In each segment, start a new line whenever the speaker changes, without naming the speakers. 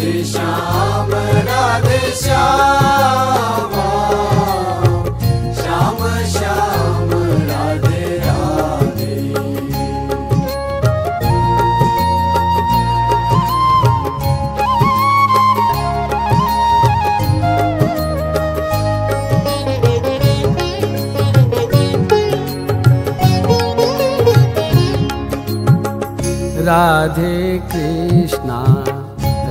Shyam Radhe Shyam Shyam Shyam Radhe Radhe
Krishna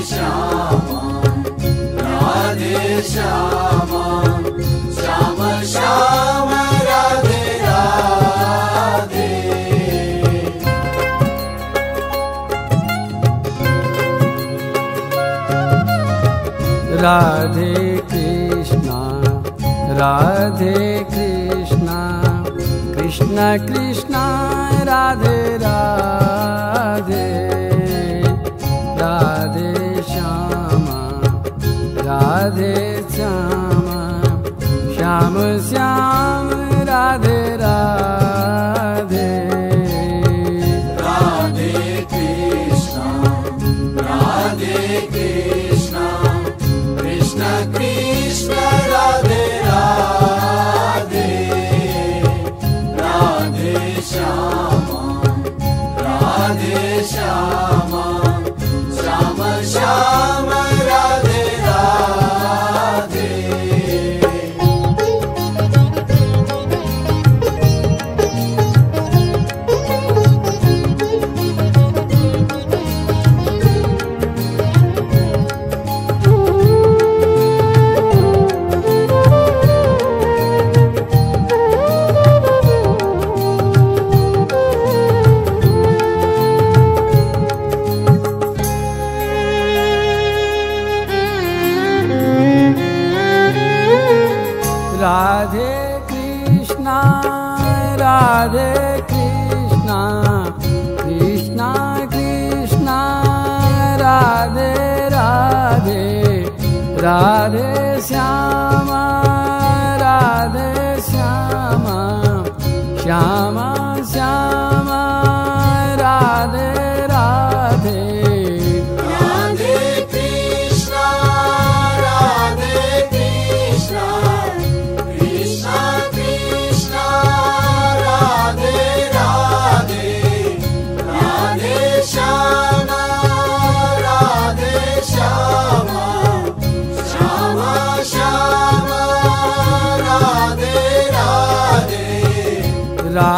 Radhe Radhe. Radhe
Krishna. Radhe Krishna. Krishna Krishna. Radhe Radhe Radhe Radhe Shyam Radhe
Shyam Shyam Shyam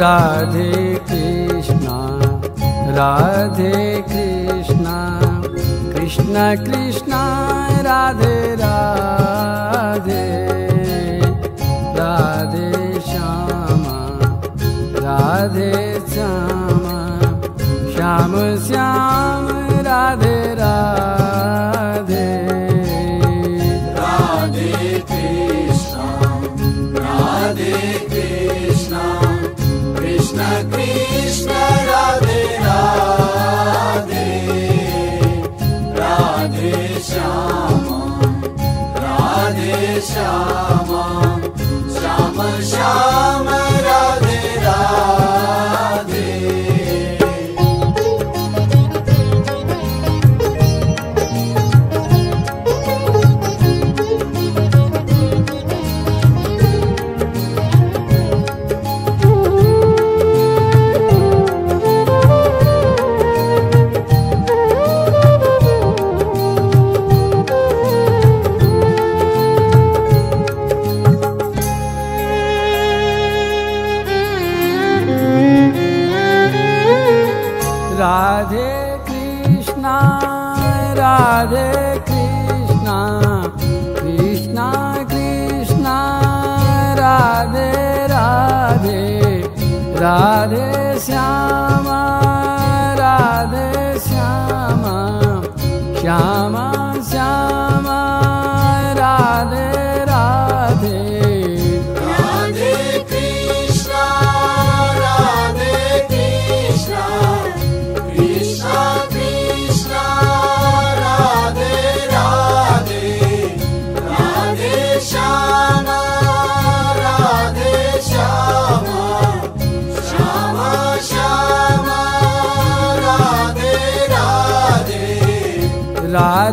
Radhe
Krishna Radhe Krishna Krishna Krishna Radhe Shyama Radhe Shyama Shyama Shyama